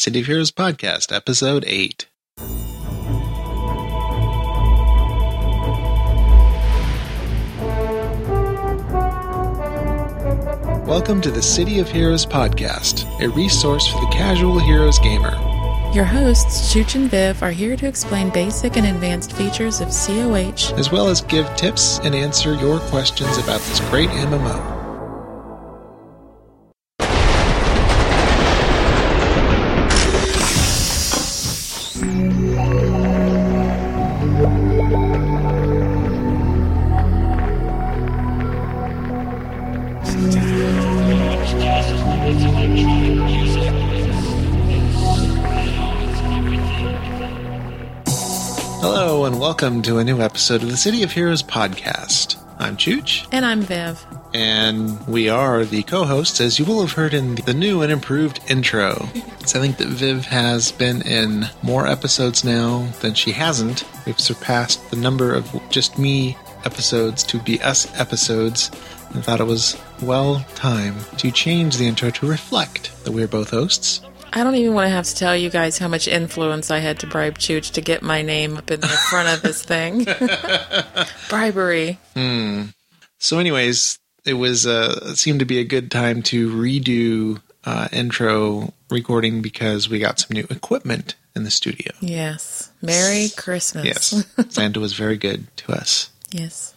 City of Heroes Podcast, Episode 8. Welcome to the City of Heroes Podcast, a resource for the casual heroes gamer. Your hosts, Chooch and Viv, are here to explain basic and advanced features of COH. as well as give tips and answer your questions about this great MMO. Hello, and welcome to a new episode of the City of Heroes podcast. I'm Chooch, And I'm Viv. and we are the co hosts, as you will have heard in the new and improved intro. So I think that Viv has been in more episodes now than she hasn't. We've surpassed the number of just me episodes to be us episodes, and thought it was well time to change the intro to reflect that we're both hosts. I don't even want to have to tell you guys how much influence I had to bribe Chooch to get my name up in the front of this thing. Bribery. So, anyways, it was uh, it seemed to be a good time to redo uh, intro recording because we got some new equipment in the studio. Yes. Merry Christmas. Yes, Santa was very good to us. yes.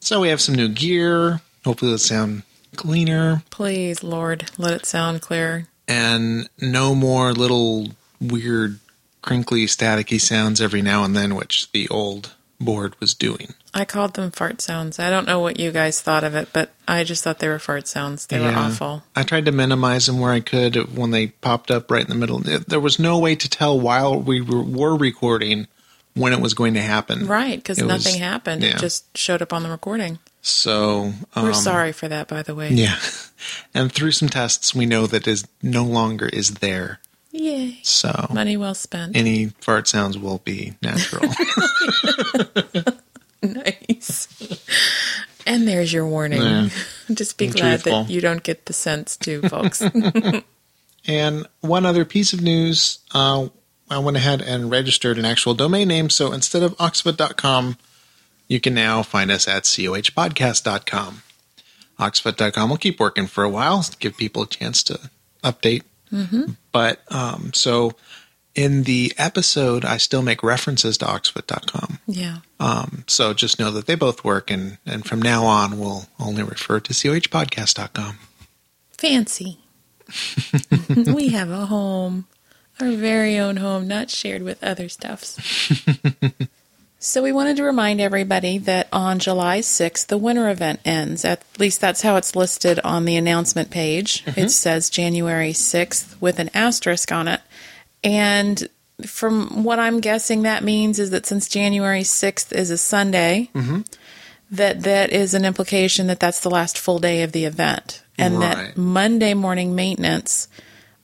So we have some new gear. Hopefully, it'll sound cleaner Please, Lord, let it sound clear. and no more little weird, crinkly, staticky sounds every now and then, which the old board was doing. I called them fart sounds. I don't know what you guys thought of it, but I just thought they were fart sounds. They were awful. I tried to minimize them where I could when they popped up right in the middle. There was no way to tell while we were recording when it was going to happen. Right, because It was- nothing happened. yeah. It just showed up on the recording. So um, We're sorry for that, by the way. Yeah, and through some tests, we know that is no longer is there. Yay. So Money well spent. any fart sounds will be natural. Nice. And there's your warning. Yeah. Just be glad truthful. that you don't get the sense too, folks. and one other piece of news, uh, I went ahead and registered an actual domain name. So instead of oxford.com, you can now find us at cohpodcast.com. Oxford.com will keep working for a while, give people a chance to update. But um, so in the episode, I still make references to oxford.com. yeah. Um, so just know that they both work, and, and from now on, we'll only refer to cohpodcast.com. Fancy. we have a home, our very own home, not shared with other stuffs. so we wanted to remind everybody that on July 6th, the winter event ends. At least that's how it's listed on the announcement page. It mm-hmm. says January 6th with an asterisk on it. And from what I'm guessing that means is that since January 6th is a Sunday, mm-hmm. that that is an implication that that's the last full day of the event and Right. that Monday morning maintenance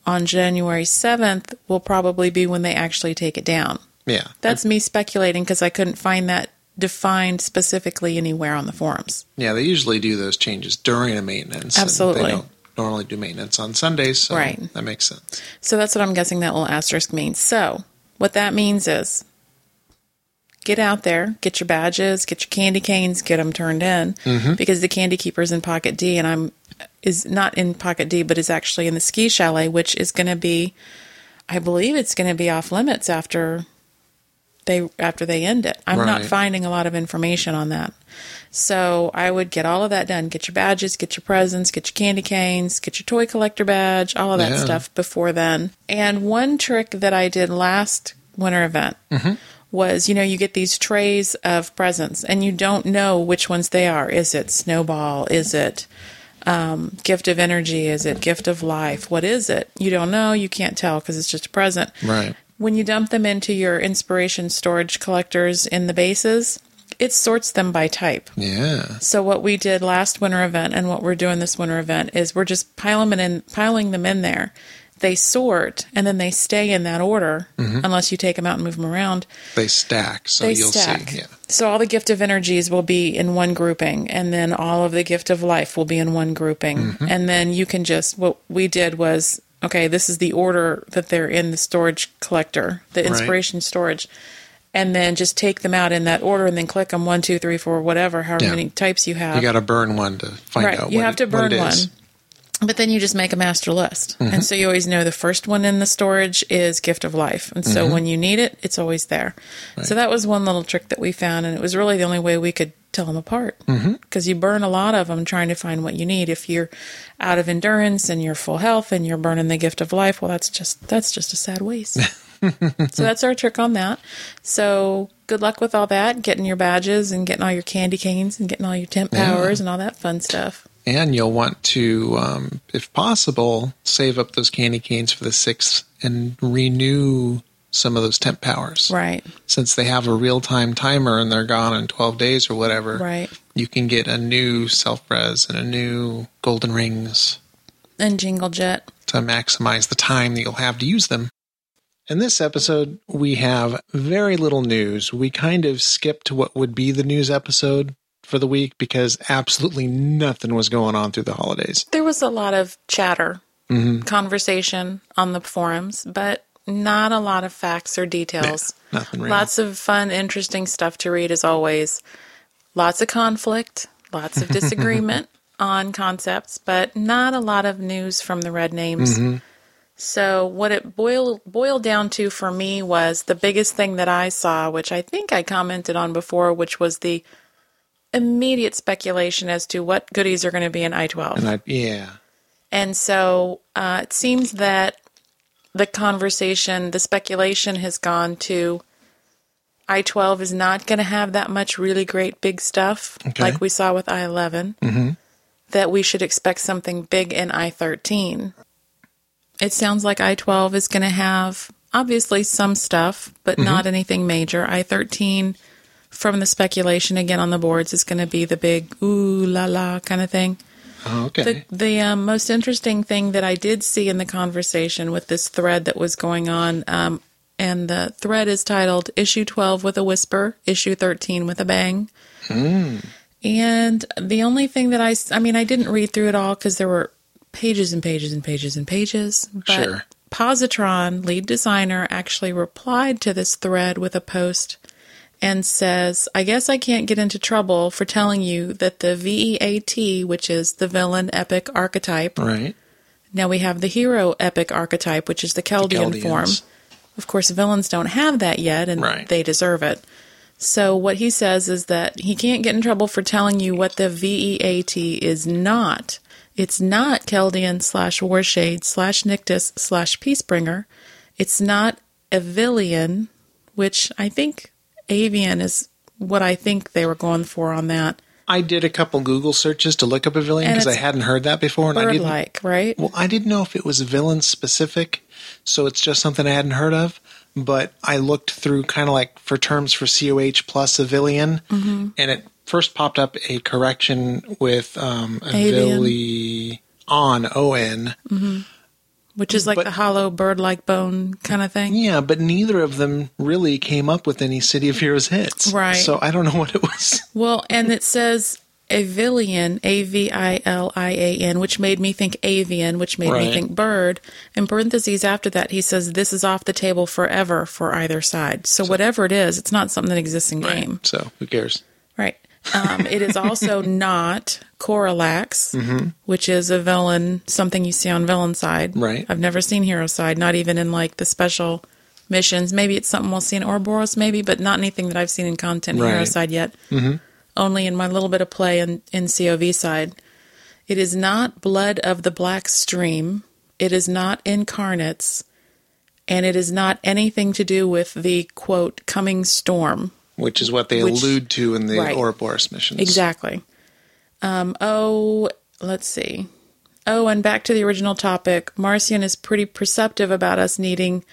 on January 7th will probably be when they actually take it down. Yeah. That's me speculating because I couldn't find that defined specifically anywhere on the forums. Yeah, they usually do those changes during a maintenance. Absolutely. They don't normally do maintenance on Sundays, so Right. that makes sense. So that's what I'm guessing that little asterisk means. So what that means is get out there, get your badges, get your candy canes, get them turned in mm-hmm. because the candy keeper's in Pocket D and I'm is not in Pocket D but is actually in the ski chalet which is going to be I believe it's going to be off limits after they after they end it. I'm not finding a lot of information on that. So I would get all of that done. Get your badges, get your presents, get your candy canes, get your toy collector badge, all of that Yeah. stuff before then. And one trick that I did last winter event mm-hmm. was, you know, you get these trays of presents and you don't know which ones they are. Is it snowball? Is it um, gift of energy? Is it gift of life? What is it? You don't know. You can't tell because it's just a present. Right. When you dump them into your inspiration storage collectors in the bases, it sorts them by type. Yeah. So what we did last winter event and what we're doing this winter event is we're just piling them in, piling them in there. They sort and then they stay in that order mm-hmm. unless you take them out and move them around. They stack, so They you'll stack. see. Yeah. So all the gift of energies will be in one grouping, and then all of the gift of life will be in one grouping, mm-hmm. and then you can just what we did was okay, this is the order that they're in the storage collector, the inspiration storage, and then just take them out in that order and then click them one, two, three, four, whatever, however Yeah. many types you have. You got to burn one to find right. out. You what have it- to burn one. is. But then you just make a master list. Mm-hmm. And so you always know the first one in the storage is gift of life. And so Mm-hmm. when you need it, it's always there. So that was one little trick that we found. And it was really the only way we could tell them apart. Mm-hmm. Because you burn a lot of them trying to find what you need. If you're out of endurance and you're full health and you're burning the gift of life, well, that's just, that's just a sad waste. so that's our trick on that. So good luck with all that, getting your badges and getting all your candy canes and getting all your temp Yeah. powers and all that fun stuff. And you'll want to, um, if possible, save up those candy canes for the sixth and renew some of those temp powers. Right. Since they have a real time timer and they're gone in 12 days or whatever, Right. you can get a new self res and a new golden rings And Jingle Jet. to maximize the time that you'll have to use them. In this episode, we have very little news. We kind of skipped what would be the news episode for the week because absolutely nothing was going on through the holidays. There was a lot of chatter, mm-hmm. conversation on the forums, but not a lot of facts or details. Nothing real. Lots of fun, interesting stuff to read as always. Lots of conflict, lots of disagreement on concepts, but not a lot of news from the red names. Mm-hmm. So what it boiled boiled down to for me was the biggest thing that I saw, which I think I commented on before, which was the immediate speculation as to what goodies are going to be in I-12. and I, yeah. And so uh, it seems that the conversation, the speculation has gone to I 12 is not going to have that much really great big stuff Okay. like we saw with I 11. Mm-hmm. That we should expect something big in I 13. It sounds like I 12 is going to have obviously some stuff, but not anything major. I 13, from the speculation again on the boards, is going to be the big ooh la la kind of thing. Oh, okay. The, the um, most interesting thing that I did see in the conversation with this thread that was going on, um, and the thread is titled Issue 12 with a Whisper, Issue 13 with a Bang. And the only thing that I, I mean, I didn't read through it all because there were pages and pages and pages and pages. But Sure. Positron, lead designer, actually replied to this thread with a post and says, I guess I can't get into trouble for telling you that the VEAT, which is the villain epic archetype, right. now we have the hero epic archetype, which is the Kheldians. form. Of course, villains don't have that yet, and Right. they deserve it. So, what he says is that he can't get in trouble for telling you what the VEAT is not. It's not Kheldian slash Warshade slash Nictus slash Peacebringer. It's not Avilian, which I think Avian is what I think they were going for on that. I did a couple Google searches to look up a villain because I hadn't heard that before, and I didn't. like, right? Well, I didn't know if it was villain specific, so it's just something I hadn't heard of. But I looked through kind of like for terms for COH plus Avilian, Mm-hmm. and it first popped up a correction with um. Avili on O N. Which is like but- the hollow bird like bone kind of thing. Yeah, but neither of them really came up with any City of Heroes hits. Right. So I don't know what it was. Well, and it says Avilian, A V I L I A N, which made me think avian, which made Right. me think bird. In parentheses after that, he says this is off the table forever for either side. So, whatever it is, it's not something that exists in game. So who cares? Right. Um, it is also not Coralax, which is a villain, something you see on villain side. Right. I've never seen hero side, not even in like the special missions. Maybe it's something we'll see in Ouroboros, maybe, but not anything that I've seen in content hero side yet. Mm-hmm. Only in my little bit of play in, in COV side. It is not Blood of the Black Stream. It is not Incarnates. And it is not anything to do with the quote coming storm. Which is what they Which- allude to in the right. Ouroboros missions. Exactly. Um, oh, let's see. Oh, and back to the original topic. Marcian is pretty perceptive about us needing,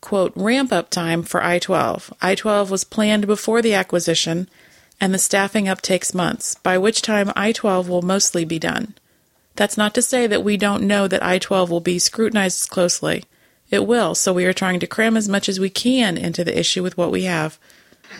quote, ramp up time for I 12. I 12 was planned before the acquisition, and the staffing up takes months, by which time I 12 will mostly be done. That's not to say that we don't know that I 12 will be scrutinized closely. It will, so we are trying to cram as much as we can into the issue with what we have.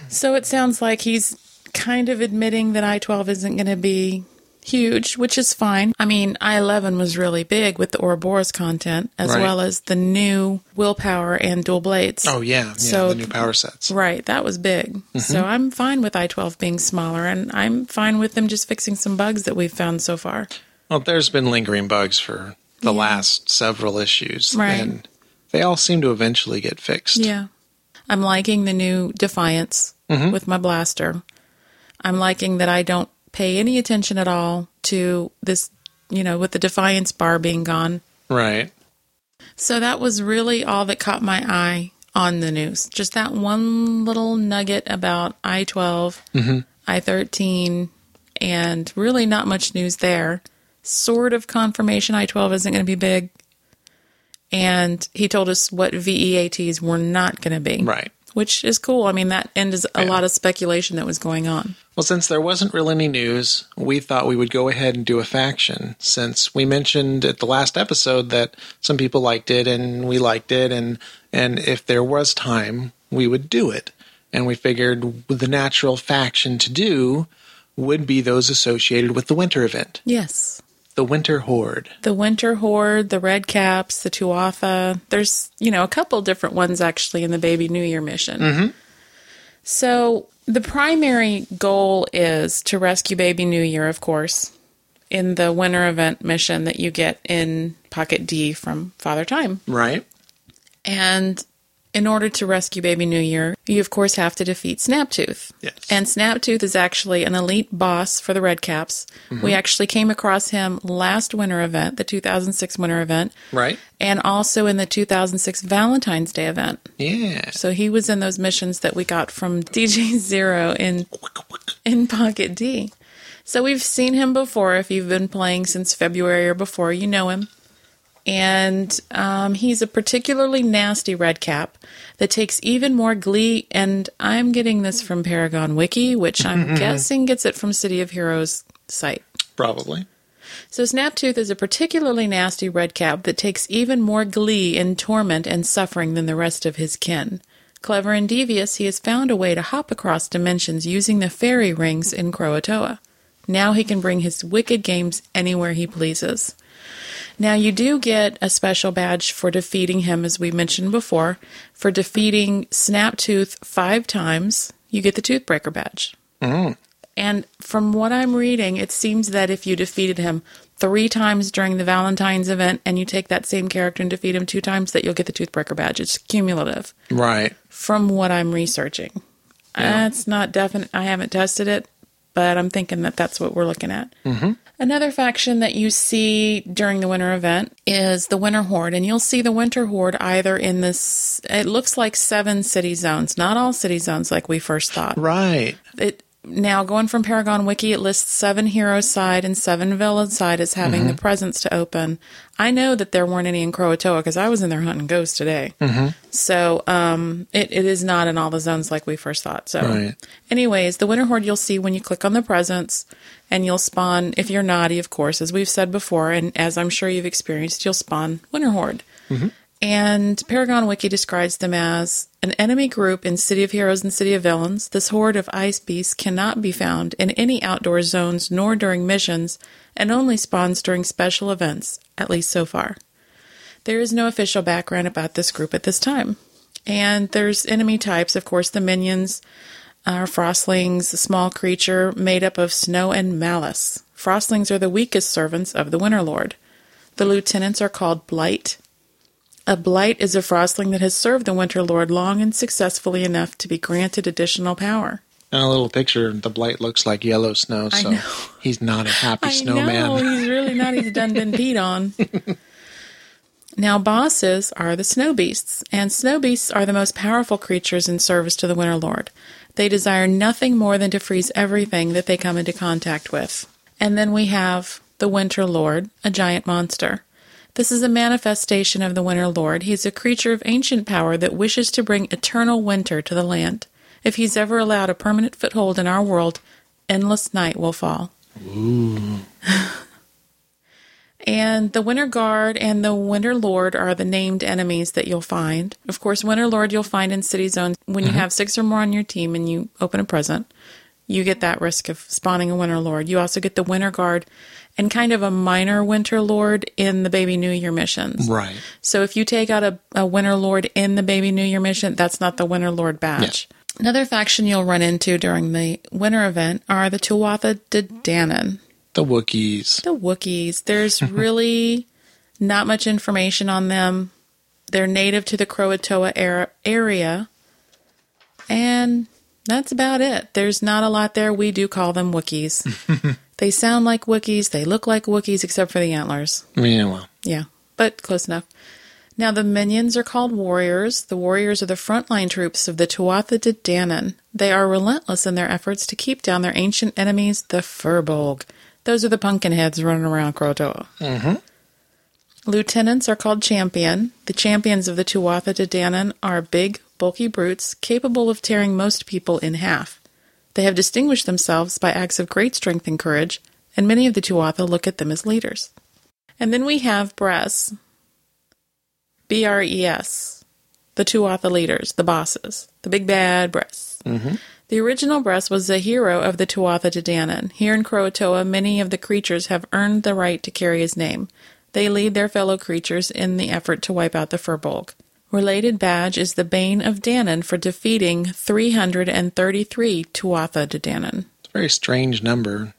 So it sounds like he's kind of admitting that I 12 isn't going to be huge, which is fine. I mean, I 11 was really big with the Ouroboros content, as Right. well as the new willpower and dual blades. Oh yeah, yeah. So- the new power sets. Right, that was big. Mm-hmm. So I'm fine with I 12 being smaller, and I'm fine with them just fixing some bugs that we've found so far. Well, there's been lingering bugs for the last several issues, Right. and they all seem to eventually get fixed. Yeah. I'm liking the new Defiance mm-hmm. with my blaster. I'm liking that I don't pay any attention at all to this, you know, with the Defiance bar being gone. Right. So that was really all that caught my eye on the news. Just that one little nugget about I 12, mm-hmm. I 13, and really not much news there. Sort of confirmation I 12 isn't going to be big. And he told us what VEATs were not going to be. Right. Which is cool. I mean, that ends a Yeah. lot of speculation that was going on. Well, since there wasn't really any news, we thought we would go ahead and do a faction. Since we mentioned at the last episode that some people liked it and we liked it, and and if there was time, we would do it. And we figured the natural faction to do would be those associated with the winter event, Yes. The Winter Horde. the Winter Horde, the Red Caps, the Tuatha. There's, you know, a couple different ones actually in the Baby New Year mission. Mm-hmm. So the primary goal is to rescue Baby New Year, of course, in the winter event mission that you get in Pocket D from Father Time. Right. And in order to rescue Baby New Year, you of course have to defeat Snaptooth. Yes. And Snaptooth is actually an elite boss for the Red Caps. Mm-hmm. We actually came across him last winter event, the 2006 winter event, Right. and also in the 2006 Valentine's Day event. Yeah. So he was in those missions that we got from DJ Zero in in Pocket D. So we've seen him before. If you've been playing since February or before, you know him. And um, he's a particularly nasty redcap that takes even more glee. And I'm getting this from Paragon Wiki, which I'm guessing gets it from City of Heroes site. Probably. So Snaptooth is a particularly nasty redcap that takes even more glee in torment and suffering than the rest of his kin. Clever and devious, he has found a way to hop across dimensions using the fairy rings in Croatoa. Now he can bring his wicked games anywhere he pleases. Now you do get a special badge for defeating him, as we mentioned before. For defeating Snaptooth five times, you get the Toothbreaker badge. Mm-hmm. And from what I'm reading, it seems that if you defeated him three times during the Valentine's event and you take that same character and defeat him two times, that you'll get the Toothbreaker badge. It's cumulative Right. from what I'm researching. That's not definite. I haven't tested it, but I'm thinking that that's what we're looking at. Mm-hmm. Another faction that you see during the winter event is the Winter Horde, and you'll see the Winter Horde either in this. It looks like seven city zones, not all city zones like we first thought Right. it now going from Paragon Wiki, it lists seven hero side and seven villain side as having mm-hmm. the presents to open. I know that there weren't any in Croatoa because I was in there hunting ghosts today. Mm-hmm. So um, it, it is not in all the zones like we first thought. So, Right. anyways, the Winter Horde you'll see when you click on the presents, and you'll spawn if you're naughty, of course, as we've said before, and as I'm sure you've experienced, you'll spawn Winter Horde. Mm-hmm. And Paragon Wiki describes them as an enemy group in City of Heroes and City of Villains. This horde of ice beasts cannot be found in any outdoor zones nor during missions, and only spawns during special events, at least so far. There is no official background about this group at this time. And there's enemy types, of course, the minions are frostlings, a small creature made up of snow and malice. Frostlings are the weakest servants of the Winter Lord. The lieutenants are called Blight. A blight is a frostling that has served the Winter Lord long and successfully enough to be granted additional power. And a little picture, the blight looks like yellow snow, so he's not a happy I snowman. know, he's really not. He's done been peed on. now, bosses are the snow beasts, and snow beasts are the most powerful creatures in service to the Winter Lord. They desire nothing more than to freeze everything that they come into contact with. And then we have the Winter Lord, a giant monster. This is a manifestation of the Winter Lord. He's a creature of ancient power that wishes to bring eternal winter to the land. If he's ever allowed a permanent foothold in our world, endless night will fall. And the Winter Guard and the Winter Lord are the named enemies that you'll find. Of course, Winter Lord you'll find in city zones when you mm-hmm. have six or more on your team and you open a present. you get that risk of spawning a Winter Lord. You also get the Winter Guard and kind of a minor Winter Lord in the Baby New Year missions. Right. So if you take out a, a Winter Lord in the Baby New Year mission, that's not the Winter Lord badge. Another faction you'll run into during the winter event are the Tuatha De Danann, The Wookiees. the Wookiees. There's really not much information on them. They're native to the Croatoa era- area, and that's about it. There's not a lot there. We do call them Wookiees. they sound like Wookiees. They look like Wookiees, except for the antlers. Yeah, well. Yeah, but close enough. Now, the minions are called warriors. The warriors are the frontline troops of the Tuatha De Danann. They are relentless in their efforts to keep down their ancient enemies, the Fir Bolg. Those are the pumpkin heads running around Croatoa. Mm-hmm. Lieutenants are called champion. The champions of the Tuatha De Danann are big, bulky brutes capable of tearing most people in half. They have distinguished themselves by acts of great strength and courage, and many of the Tuatha look at them as leaders. And then we have Bres, B R E S, the Tuatha leaders, the bosses, the big bad Bres. Mm-hmm. The original Bres was a hero of the Tuatha De Danann. Here in Croatoa, many of the creatures have earned the right to carry his name. They lead their fellow creatures in the effort to wipe out the Fir Bolg. Related badge is the Bane of Danann for defeating 333 Tuatha De Danann. It's a very strange number.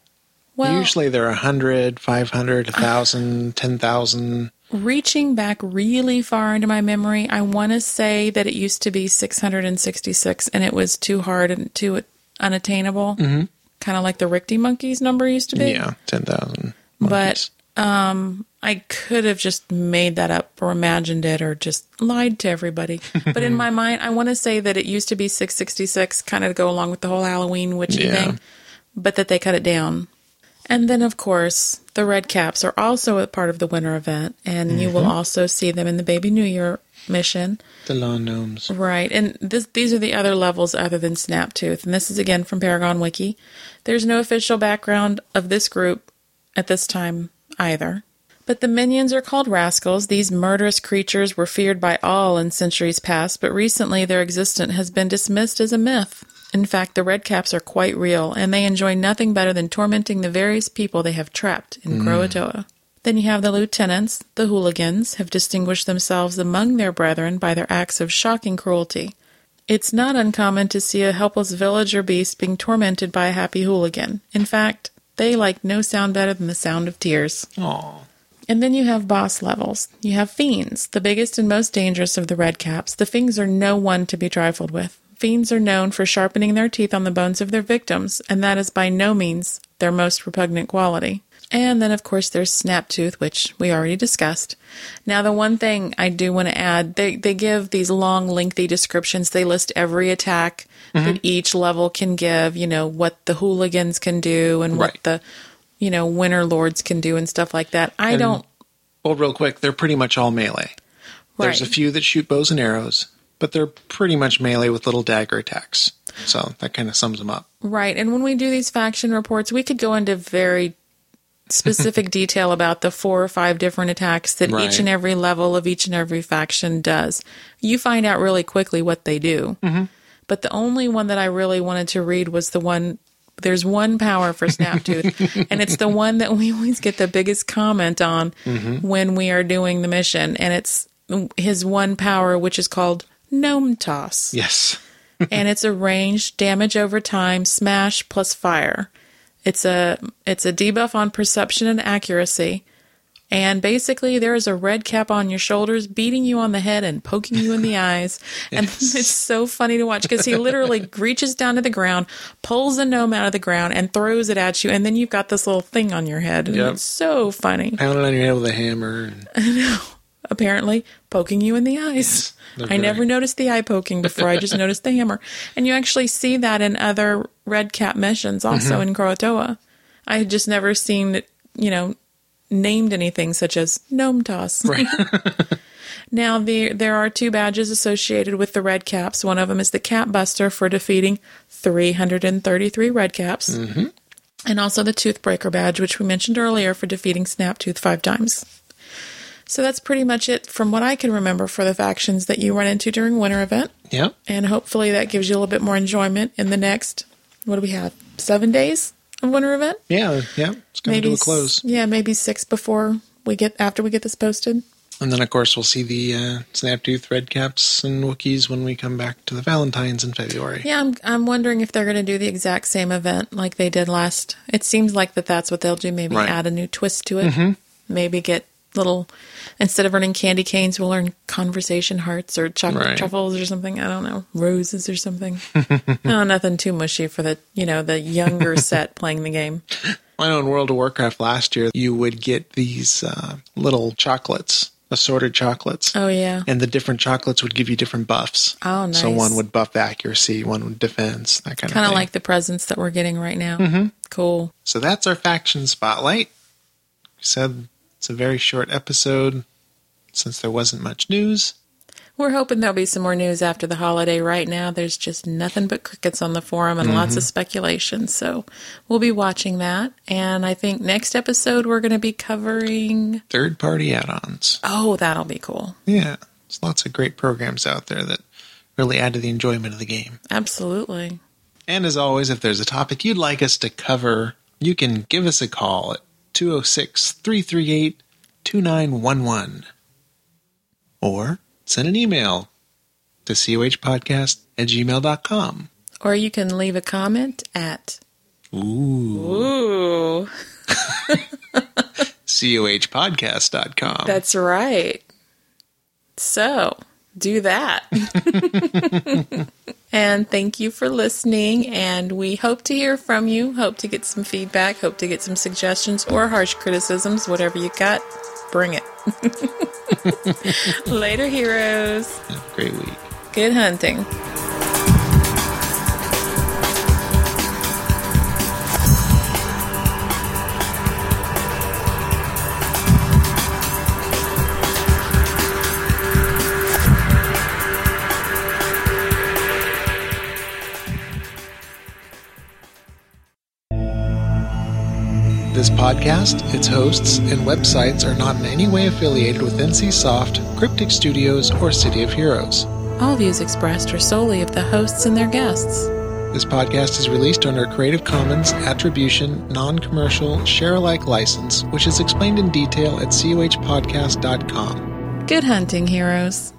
Well, Usually they're 100, 500, 1,000, 10,000. reaching back really far into my memory, I want to say that it used to be 666 and it was too hard and too unattainable. Mm-hmm. Kind of like the Rikti monkeys number used to be. Yeah, 10,000. But. Um, I could have just made that up or imagined it or just lied to everybody. but in my mind, I want to say that it used to be 666, kind of go along with the whole Halloween witchy Yeah. thing, but that they cut it down. And then, of course, the red caps are also a part of the winter event, and you will also see them in the Baby New Year mission. the lawn gnomes. Right, and this, these are the other levels other than Snaptooth, and this is again from Paragon Wiki. There's no official background of this group at this time either. But the minions are called rascals. These murderous creatures were feared by all in centuries past, but recently their existence has been dismissed as a myth. In fact, the redcaps are quite real, and they enjoy nothing better than tormenting the various people they have trapped in mm. Croatoa. Then you have the lieutenants, the hooligans, have distinguished themselves among their brethren by their acts of shocking cruelty. It's not uncommon to see a helpless village or beast being tormented by a happy hooligan. In fact, they like no sound better than the sound of tears. Aw. And then you have boss levels. You have fiends, the biggest and most dangerous of the red caps. The fiends are no one to be trifled with. Fiends are known for sharpening their teeth on the bones of their victims, and that is by no means their most repugnant quality. And then, of course, there's Snaptooth, which we already discussed. Now, the one thing I do want to add, they, they give these long, lengthy descriptions. They list every attack that mm-hmm. each level can give, you know, what the hooligans can do and what the, you know, winter lords can do and stuff like that. I And- don't Well, real quick, they're pretty much all melee. There's a few that shoot bows and arrows, but they're pretty much melee with little dagger attacks. So that kind of sums them up. Right. And when we do these faction reports, we could go into very specific detail about the four or five different attacks that Right. each and every level of each and every faction does. You find out really quickly what they do. Mm-hmm. But the only one that I really wanted to read was the one. There's one power for Snaptooth, and it's the one that we always get the biggest comment on when we are doing the mission. And it's his one power, which is called Gnome Toss Yes. and it's a ranged damage over time smash plus fire. It's a it's a debuff on perception and accuracy. And basically there is a red cap on your shoulders beating you on the head and poking you in the eyes. And it's so funny to watch because he literally reaches down to the ground, pulls a gnome out of the ground and throws it at you and then you've got this little thing on your head. And Yep. it's so funny. Pounding on your head with a hammer. And apparently poking you in the eyes. they're I never noticed the eye poking before. I just noticed the hammer. And you actually see that in other red cap missions also Mm-hmm. in Croatoa. I had just never seen it, you know, named anything such as gnome toss. right. Now, the, there are two badges associated with the red caps. One of them is the Cap Buster for defeating 333 red caps. Mm-hmm. And also the Toothbreaker badge, which we mentioned earlier, for defeating Snaptooth five times. So that's pretty much it from what I can remember for the factions that you run into during winter event. yep. And hopefully that gives you a little bit more enjoyment in the next. What do we have? seven days of winter event. Yeah, yeah, it's coming to a close. Yeah, maybe six before we get after we get this posted. And then, of course, we'll see the uh, Snaptooth Redcaps and Wookiees when we come back to the Valentines in February. Yeah, I'm I'm wondering if they're going to do the exact same event like they did last. It seems like that that's what they'll do. Maybe Right. add a new twist to it. Maybe get little instead of earning candy canes, we'll earn conversation hearts or chocolate Right. truffles or something. I don't know, roses or something. no, nothing too mushy for the you know the younger set playing the game. I know in World of Warcraft last year, you would get these uh, little chocolates, assorted chocolates. Oh yeah, And the different chocolates would give you different buffs. Oh, So one would buff accuracy, one would defense, that kind, of kind of like the presents that we're getting right now. Cool. So that's our faction spotlight. Said it's a very short episode since there wasn't much news. We're hoping there'll be some more news after the holiday. Right now, there's just nothing but crickets on the forum and lots of mm-hmm. speculation. So we'll be watching that. And I think next episode, we're going to be covering. Third party add ons. Oh, that'll be cool. Yeah, there's lots of great programs out there that really add to the enjoyment of the game. Absolutely. And as always, if there's a topic you'd like us to cover, you can give us a call at 206 338 2911 or send an email to cohpodcast at gmail.com. Or you can leave a comment at. Ooh. Ooh, cohpodcast.com. that's right. So do that. and thank you for listening. And we hope to hear from you. Hope to get some feedback. Hope to get some suggestions or harsh criticisms. Whatever you got, bring it. Later, heroes. Have a great week. Good hunting. Podcast, its hosts, and websites are not in any way affiliated with NCSoft, Cryptic Studios, or City of Heroes. All views expressed are solely of the hosts and their guests. This podcast is released under a Creative Commons Attribution, Non Commercial, Share alike license, which is explained in detail at cohpodcast.com. Good hunting, heroes.